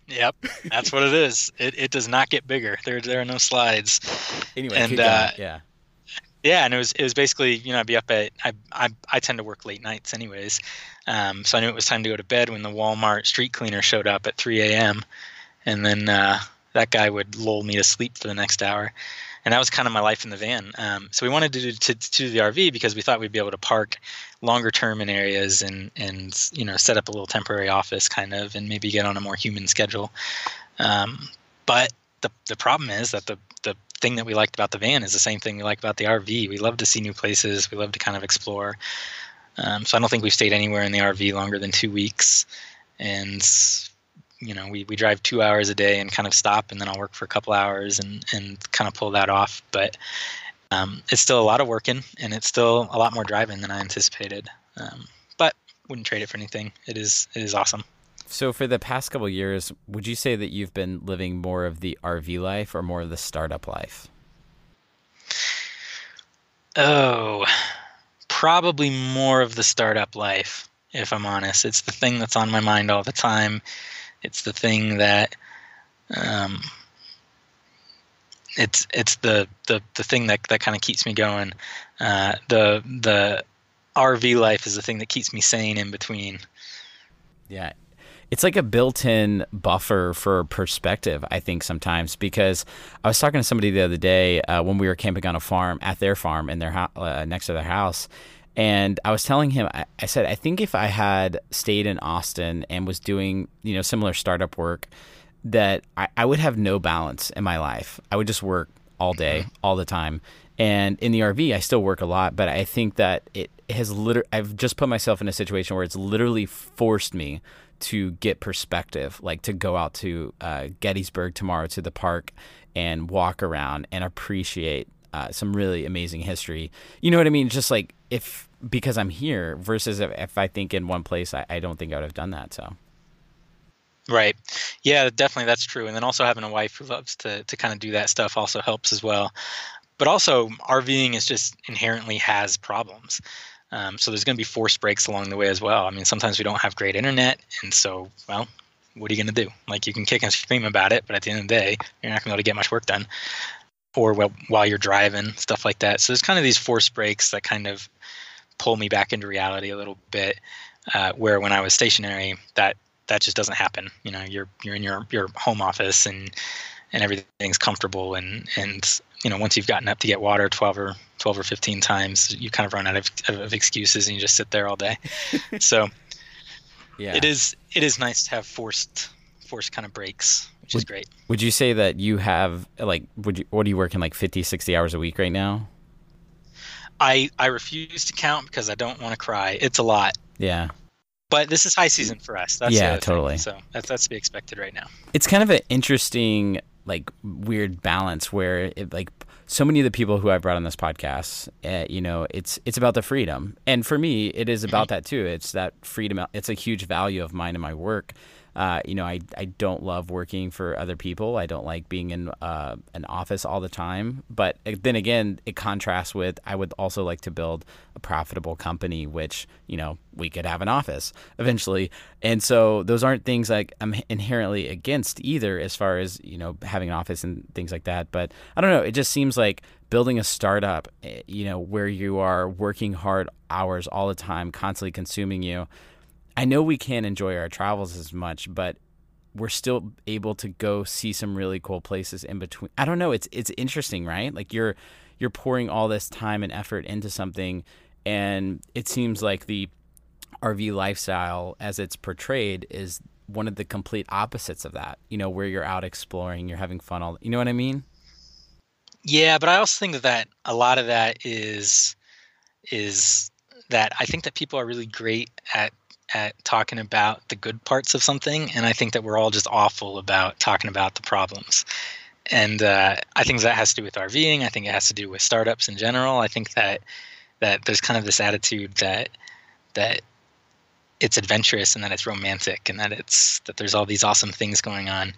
Yep that's what it is. It, it does not get bigger. There there are no slides. Anyway and uh, yeah yeah, and it was it was basically you know I'd be up at I I, I tend to work late nights anyways, um, so I knew it was time to go to bed when the Walmart street cleaner showed up at 3 a.m. and then uh, that guy would lull me to sleep for the next hour, and that was kind of my life in the van. Um, so we wanted to do, to, to do the RV because we thought we'd be able to park longer term in areas and and you know set up a little temporary office kind of and maybe get on a more human schedule. Um, but the the problem is that the the thing that we liked about the van is the same thing we like about the RV. We love to see new places. We love to kind of explore. Um, so I don't think we've stayed anywhere in the RV longer than two weeks. And you know, we, we drive two hours a day and kind of stop, and then I'll work for a couple hours and and kind of pull that off. But um, it's still a lot of working, and it's still a lot more driving than I anticipated. Um, but wouldn't trade it for anything. It is it is awesome. So, for the past couple years, would you say that you've been living more of the RV life or more of the startup life? Oh, probably more of the startup life, if I'm honest. It's the thing that's on my mind all the time. It's the thing that um, it's it's the, the the thing that that kind of keeps me going. Uh, the the RV life is the thing that keeps me sane in between. Yeah, it's like a built-in buffer for perspective i think sometimes because i was talking to somebody the other day uh, when we were camping on a farm at their farm in their ho- uh, next to their house and i was telling him I, I said i think if i had stayed in austin and was doing you know similar startup work that I, I would have no balance in my life i would just work all day mm-hmm. all the time and in the RV, I still work a lot, but I think that it has literally, I've just put myself in a situation where it's literally forced me to get perspective, like to go out to uh, Gettysburg tomorrow to the park and walk around and appreciate uh, some really amazing history. You know what I mean? Just like if because I'm here versus if, if I think in one place, I, I don't think I would have done that. So. Right. Yeah, definitely that's true. And then also having a wife who loves to to kind of do that stuff also helps as well. But also RVing is just inherently has problems. Um, so there's going to be force breaks along the way as well. I mean, sometimes we don't have great internet, and so well, what are you going to do? Like you can kick and scream about it, but at the end of the day, you're not going to be able to get much work done. Or well, while you're driving, stuff like that. So there's kind of these force breaks that kind of pull me back into reality a little bit. Uh, where when I was stationary, that that just doesn't happen. You know, you're you're in your your home office and and everything's comfortable and and you know once you've gotten up to get water 12 or 12 or 15 times you kind of run out of, of excuses and you just sit there all day so yeah it is it is nice to have forced forced kind of breaks which would, is great would you say that you have like would you what are you working like 50 60 hours a week right now i i refuse to count because i don't want to cry it's a lot yeah but this is high season for us. That's yeah, totally. Thing. So that's that's to be expected right now. It's kind of an interesting like weird balance where it like so many of the people who I've brought on this podcast, uh, you know, it's it's about the freedom, and for me, it is about mm-hmm. that too. It's that freedom. It's a huge value of mine in my work. Uh, you know, I, I don't love working for other people. I don't like being in uh, an office all the time. But then again, it contrasts with I would also like to build a profitable company, which, you know, we could have an office eventually. And so those aren't things like I'm inherently against either as far as, you know, having an office and things like that. But I don't know. It just seems like building a startup, eh, you know, where you are working hard hours all the time, constantly consuming you I know we can't enjoy our travels as much, but we're still able to go see some really cool places in between. I don't know. It's it's interesting, right? Like you're you're pouring all this time and effort into something, and it seems like the RV lifestyle, as it's portrayed, is one of the complete opposites of that. You know, where you're out exploring, you're having fun. All you know what I mean? Yeah, but I also think that a lot of that is is that I think that people are really great at at talking about the good parts of something, and I think that we're all just awful about talking about the problems. And uh, I think that has to do with RVing. I think it has to do with startups in general. I think that that there's kind of this attitude that that it's adventurous and that it's romantic and that it's that there's all these awesome things going on.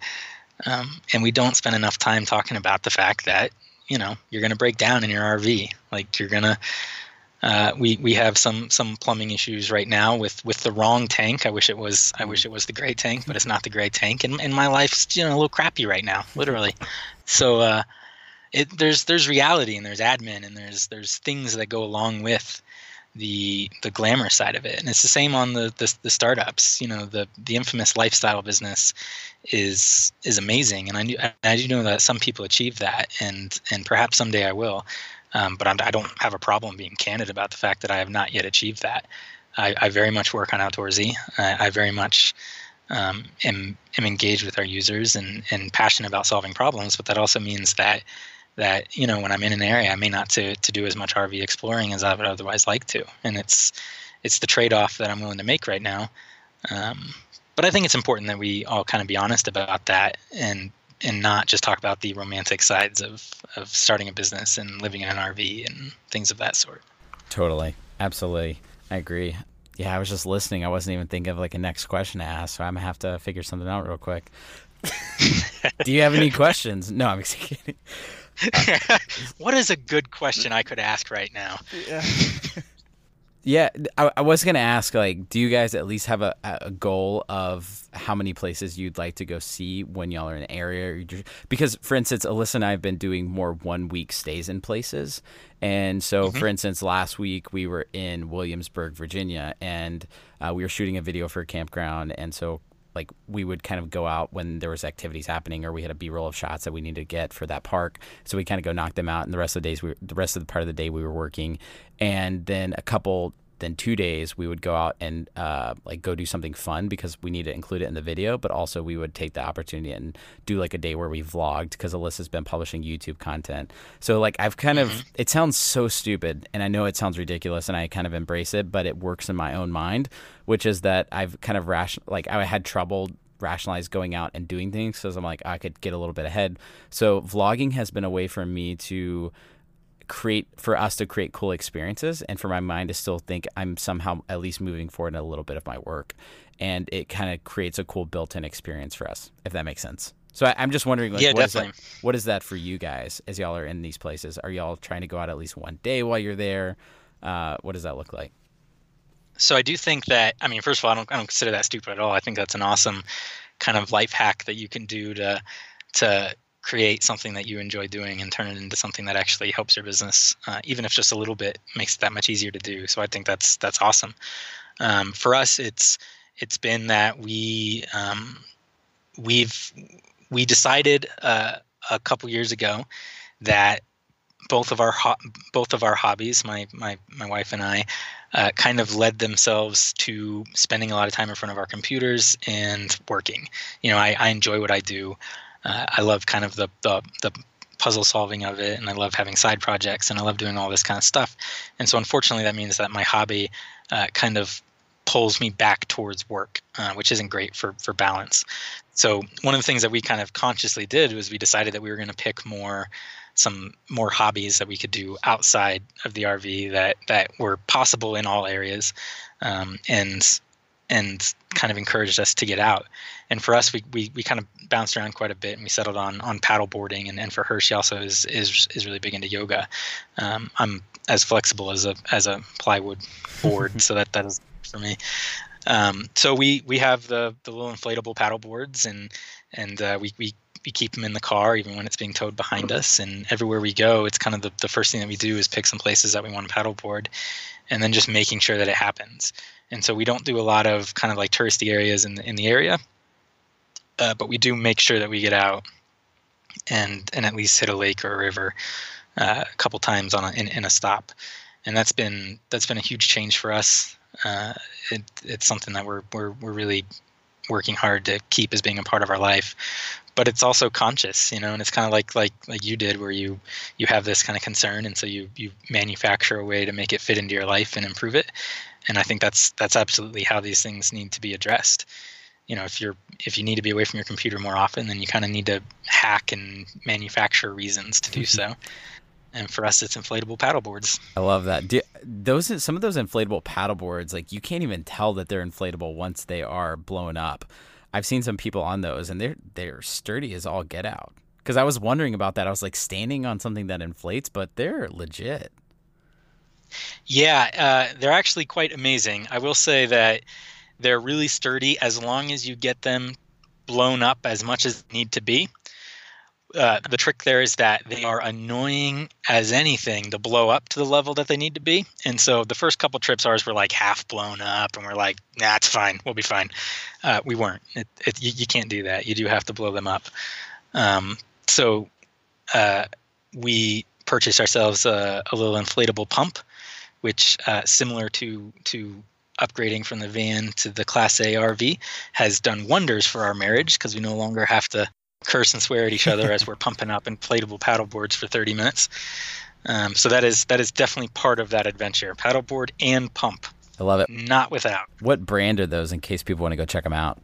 Um, and we don't spend enough time talking about the fact that you know you're going to break down in your RV. Like you're gonna uh, we we have some some plumbing issues right now with with the wrong tank. I wish it was I wish it was the gray tank, but it's not the gray tank. And and my life's you know a little crappy right now, literally. So uh, it there's there's reality and there's admin and there's there's things that go along with the the glamour side of it. And it's the same on the the, the startups. You know the the infamous lifestyle business is is amazing, and I, knew, I do know that some people achieve that, and and perhaps someday I will. Um, but I'm, I do not have a problem being candid about the fact that I have not yet achieved that. I, I very much work on Outdoorsy. I, I very much um, am, am engaged with our users and, and passionate about solving problems. But that also means that that you know when I'm in an area, I may not to, to do as much RV exploring as I would otherwise like to, and it's it's the trade off that I'm willing to make right now. Um, but I think it's important that we all kind of be honest about that and and not just talk about the romantic sides of of starting a business and living in an RV and things of that sort. Totally, absolutely, I agree. Yeah, I was just listening. I wasn't even thinking of like a next question to ask, so I'm gonna have to figure something out real quick. Do you have any questions? No, I'm kidding. what is a good question I could ask right now? Yeah. Yeah, I, I was gonna ask, like, do you guys at least have a, a goal of how many places you'd like to go see when y'all are in an area? Because, for instance, Alyssa and I have been doing more one week stays in places, and so, mm-hmm. for instance, last week we were in Williamsburg, Virginia, and uh, we were shooting a video for a campground, and so like we would kind of go out when there was activities happening or we had a b-roll of shots that we needed to get for that park. So we kind of go knock them out and the rest of the days we the rest of the part of the day we were working. And then a couple then two days we would go out and uh, like go do something fun because we need to include it in the video but also we would take the opportunity and do like a day where we vlogged because alyssa's been publishing youtube content so like i've kind mm-hmm. of it sounds so stupid and i know it sounds ridiculous and i kind of embrace it but it works in my own mind which is that i've kind of ration like i had trouble rationalize going out and doing things because i'm like i could get a little bit ahead so vlogging has been a way for me to create for us to create cool experiences and for my mind to still think I'm somehow at least moving forward in a little bit of my work. And it kind of creates a cool built in experience for us, if that makes sense. So I, am just wondering, like, yeah, what, definitely. That, what is that for you guys as y'all are in these places? Are y'all trying to go out at least one day while you're there? Uh, what does that look like? So I do think that, I mean, first of all, I don't, I don't consider that stupid at all. I think that's an awesome kind of life hack that you can do to to create something that you enjoy doing and turn it into something that actually helps your business, uh, even if just a little bit, makes it that much easier to do. So I think that's that's awesome. Um, for us, it's it's been that we um, we've we decided uh, a couple years ago that both of our ho- both of our hobbies, my my my wife and I, uh, kind of led themselves to spending a lot of time in front of our computers and working. You know, I, I enjoy what I do uh, I love kind of the, the the puzzle solving of it, and I love having side projects, and I love doing all this kind of stuff. And so, unfortunately, that means that my hobby uh, kind of pulls me back towards work, uh, which isn't great for for balance. So, one of the things that we kind of consciously did was we decided that we were going to pick more some more hobbies that we could do outside of the RV that that were possible in all areas, um, and and kind of encouraged us to get out. And for us, we, we, we kind of bounced around quite a bit and we settled on on paddle boarding. And, and for her, she also is is is really big into yoga. Um, I'm as flexible as a as a plywood board, so that that is for me. Um, so we we have the the little inflatable paddle boards and and uh, we we we keep them in the car even when it's being towed behind us. And everywhere we go it's kind of the, the first thing that we do is pick some places that we want to paddleboard and then just making sure that it happens. And so we don't do a lot of kind of like touristy areas in the, in the area uh, but we do make sure that we get out and and at least hit a lake or a river uh, a couple times on a, in, in a stop. And that's been that's been a huge change for us. Uh, it, it's something that we're, we're we're really working hard to keep as being a part of our life but it's also conscious you know and it's kind of like like like you did where you you have this kind of concern and so you you manufacture a way to make it fit into your life and improve it. And i think that's that's absolutely how these things need to be addressed. You know if you're if you need to be away from your computer more often then you kind of need to hack and manufacture reasons to do mm-hmm. so. And for us it's inflatable paddle boards. I love that. Do, those some of those inflatable paddle boards like you can't even tell that they're inflatable once they are blown up i've seen some people on those and they're they're sturdy as all get out. Because i was wondering about that. I was like standing on something that inflates but they're legit. Yeah uh, they're actually quite amazing. I will say that they're really sturdy as long as you get them blown up as much as need to be uh, the trick there is that they are annoying as anything to blow up to the level that they need to be. And so the first couple trips, ours were like half blown up, and we're like, "Nah, it's fine. We'll be fine." Uh, we weren't. It, it, you, you, can't do that. You do have to blow them up. Um, so uh, we purchased ourselves a, a, little inflatable pump, which uh, similar to to upgrading from the van to the Class A RV has done wonders for our marriage because we no longer have to curse and swear at each other as we're pumping up inflatable paddle boards for 30 minutes. Um, so that is that is definitely part of that adventure. Paddleboard and pump. I love it. Not without. What brand are those in case people want to go check them out?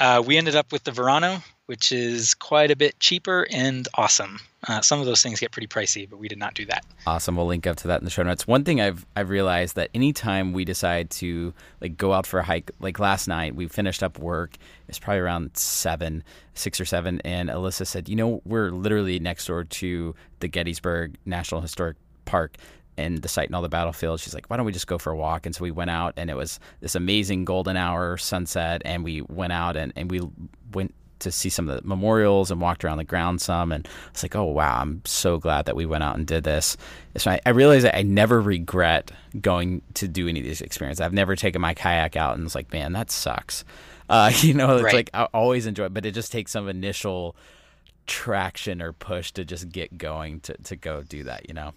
Uh, we ended up with the Verano, which is quite a bit cheaper and awesome. Uh, some of those things get pretty pricey, but we did not do that. Awesome. We'll link up to that in the show notes. One thing I've I've realized that anytime we decide to like go out for a hike, like last night, we finished up work. It's probably around seven, six or seven, and Alyssa said, "You know, we're literally next door to the Gettysburg National Historic Park." And the site and all the battlefields. She's like, why don't we just go for a walk? And so we went out, and it was this amazing golden hour sunset, and we went out and, and we went to see some of the memorials and walked around the ground some. And it's like, oh, wow, I'm so glad that we went out and did this. So I, I realized I never regret going to do any of these experiences. I've never taken my kayak out and it's like, man, that sucks. Uh, you know, it's right. like I always enjoy it, but it just takes some initial traction or push to just get going to, to go do that, you know?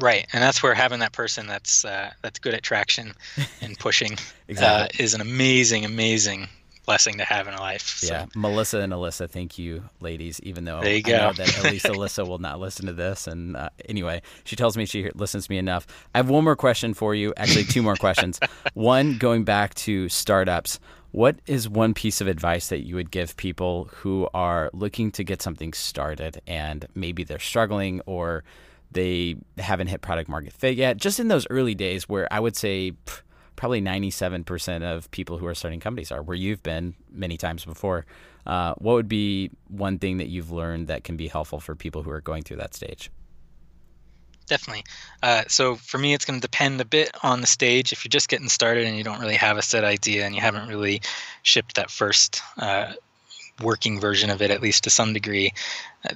Right, and that's where having that person that's uh, that's good at traction and pushing exactly. uh, is an amazing, amazing blessing to have in a life. So. Yeah, Melissa and Alyssa, thank you, ladies. Even though I go. know that at least Alyssa will not listen to this, and uh, anyway, she tells me she listens to me enough. I have one more question for you. Actually, two more questions. one, going back to startups. What is one piece of advice that you would give people who are looking to get something started and maybe they're struggling or they haven't hit product market fit yet? Just in those early days where I would say probably 97% of people who are starting companies are, where you've been many times before. Uh, what would be one thing that you've learned that can be helpful for people who are going through that stage? Definitely. Uh, so for me, it's going to depend a bit on the stage. If you're just getting started and you don't really have a set idea and you haven't really shipped that first uh, working version of it, at least to some degree,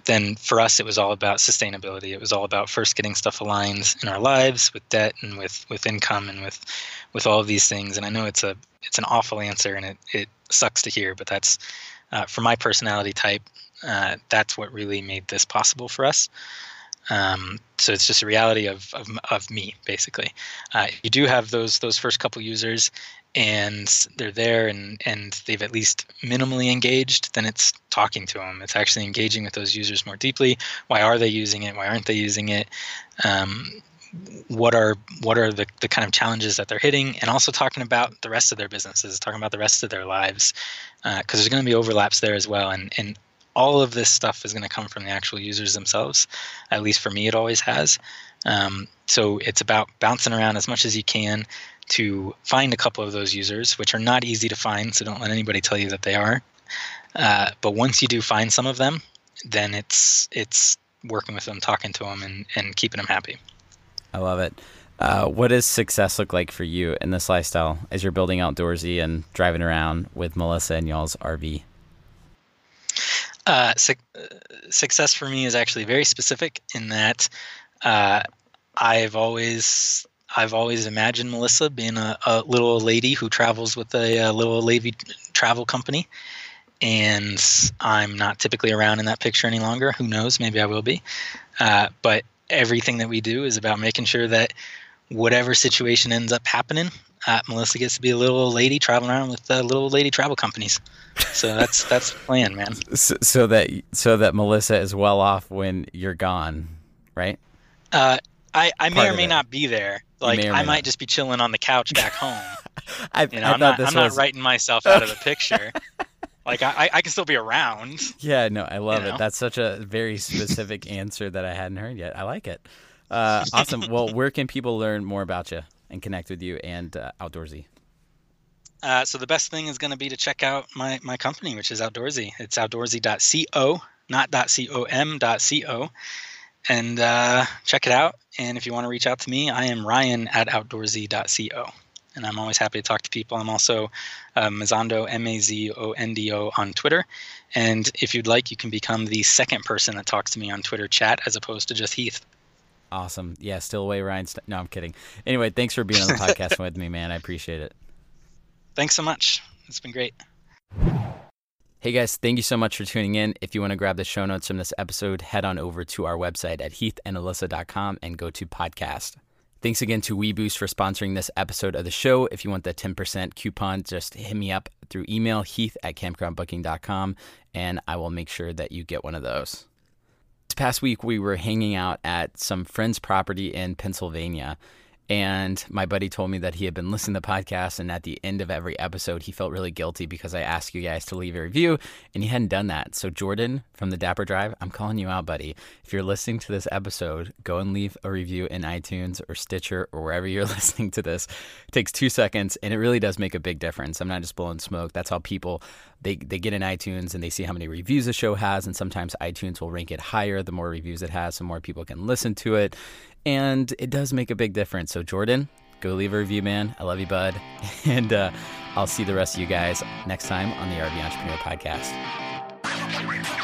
then for us it was all about sustainability. It was all about first getting stuff aligned in our lives with debt and with with income and with with all of these things. And I know it's a it's an awful answer and it it sucks to hear, but that's uh, for my personality type. Uh, that's what really made this possible for us. Um, so it's just a reality of, of, of me, basically. Uh, you do have those those first couple users, and they're there and and they've at least minimally engaged then it's talking to them it's actually engaging with those users more deeply. Why are they using it? Why aren't they using it? Um, what are what are the, the kind of challenges that they're hitting? And also talking about the rest of their businesses talking about the rest of their lives because uh, there's going to be overlaps there as well. And and all of this stuff is going to come from the actual users themselves. At least for me it always has. Um, so it's about bouncing around as much as you can to find a couple of those users, which are not easy to find. So don't let anybody tell you that they are. Uh, but once you do find some of them, then it's it's working with them, talking to them, and, and keeping them happy. I love it. Uh, what does success look like for you in this lifestyle as you're building outdoorsy and driving around with Melissa and y'all's RV? Uh, su- success for me is actually very specific in that uh, I've always I've always imagined Melissa being a, a little lady who travels with a, a little lady travel company, and I'm not typically around in that picture any longer. Who knows? Maybe I will be. Uh, but everything that we do is about making sure that whatever situation ends up happening, uh, Melissa gets to be a little lady traveling around with uh, little lady travel companies. So that's that's the plan, man. So, so, that so that Melissa is well off when you're gone, right? Uh, I I may or may not be there. Like I might not. just be chilling on the couch back home. I, you know, I am not, I'm was... not writing myself out of the picture. like I, I can still be around. Yeah, no, I love you know? it. That's such a very specific answer that I hadn't heard yet. I like it. Uh, awesome. well, where can people learn more about you and connect with you and uh, Outdoorsy? Uh, so the best thing is going to be to check out my, my company, which is Outdoorsy. It's outdoorsy.co, not .com, .co, and uh, check it out. And if you want to reach out to me, I am Ryan at outdoorsy.co and I'm always happy to talk to people. I'm also uh, Mazondo, M A Z O N D O, on Twitter. And if you'd like, you can become the second person that talks to me on Twitter chat as opposed to just Heath. Awesome. Yeah, still away, Ryan. St- no, I'm kidding. Anyway, thanks for being on the podcast with me, man. I appreciate it. Thanks so much. It's been great. Hey guys, thank you so much for tuning in. If you want to grab the show notes from this episode, head on over to our website at heathandalyssa.com and go to podcast. Thanks again to WeBoost for sponsoring this episode of the show. If you want the 10% coupon, just hit me up through email, heath at campgroundbooking.com, and I will make sure that you get one of those. This past week, we were hanging out at some friend's property in Pennsylvania, and my buddy told me that he had been listening to the podcast, and at the end of every episode, he felt really guilty because I asked you guys to leave a review, and he hadn't done that. So, Jordan from the Dapper Drive, I'm calling you out, buddy. If you're listening to this episode, go and leave a review in iTunes or Stitcher or wherever you're listening to this. It takes two seconds, and it really does make a big difference. I'm not just blowing smoke. That's how people they they get in iTunes and they see how many reviews the show has, and sometimes iTunes will rank it higher the more reviews it has, so more people can listen to it and it does make a big difference. So, Jordan, go leave a review, man. I love you, bud. And uh, I'll see the rest of you guys next time on the RV Entrepreneur Podcast.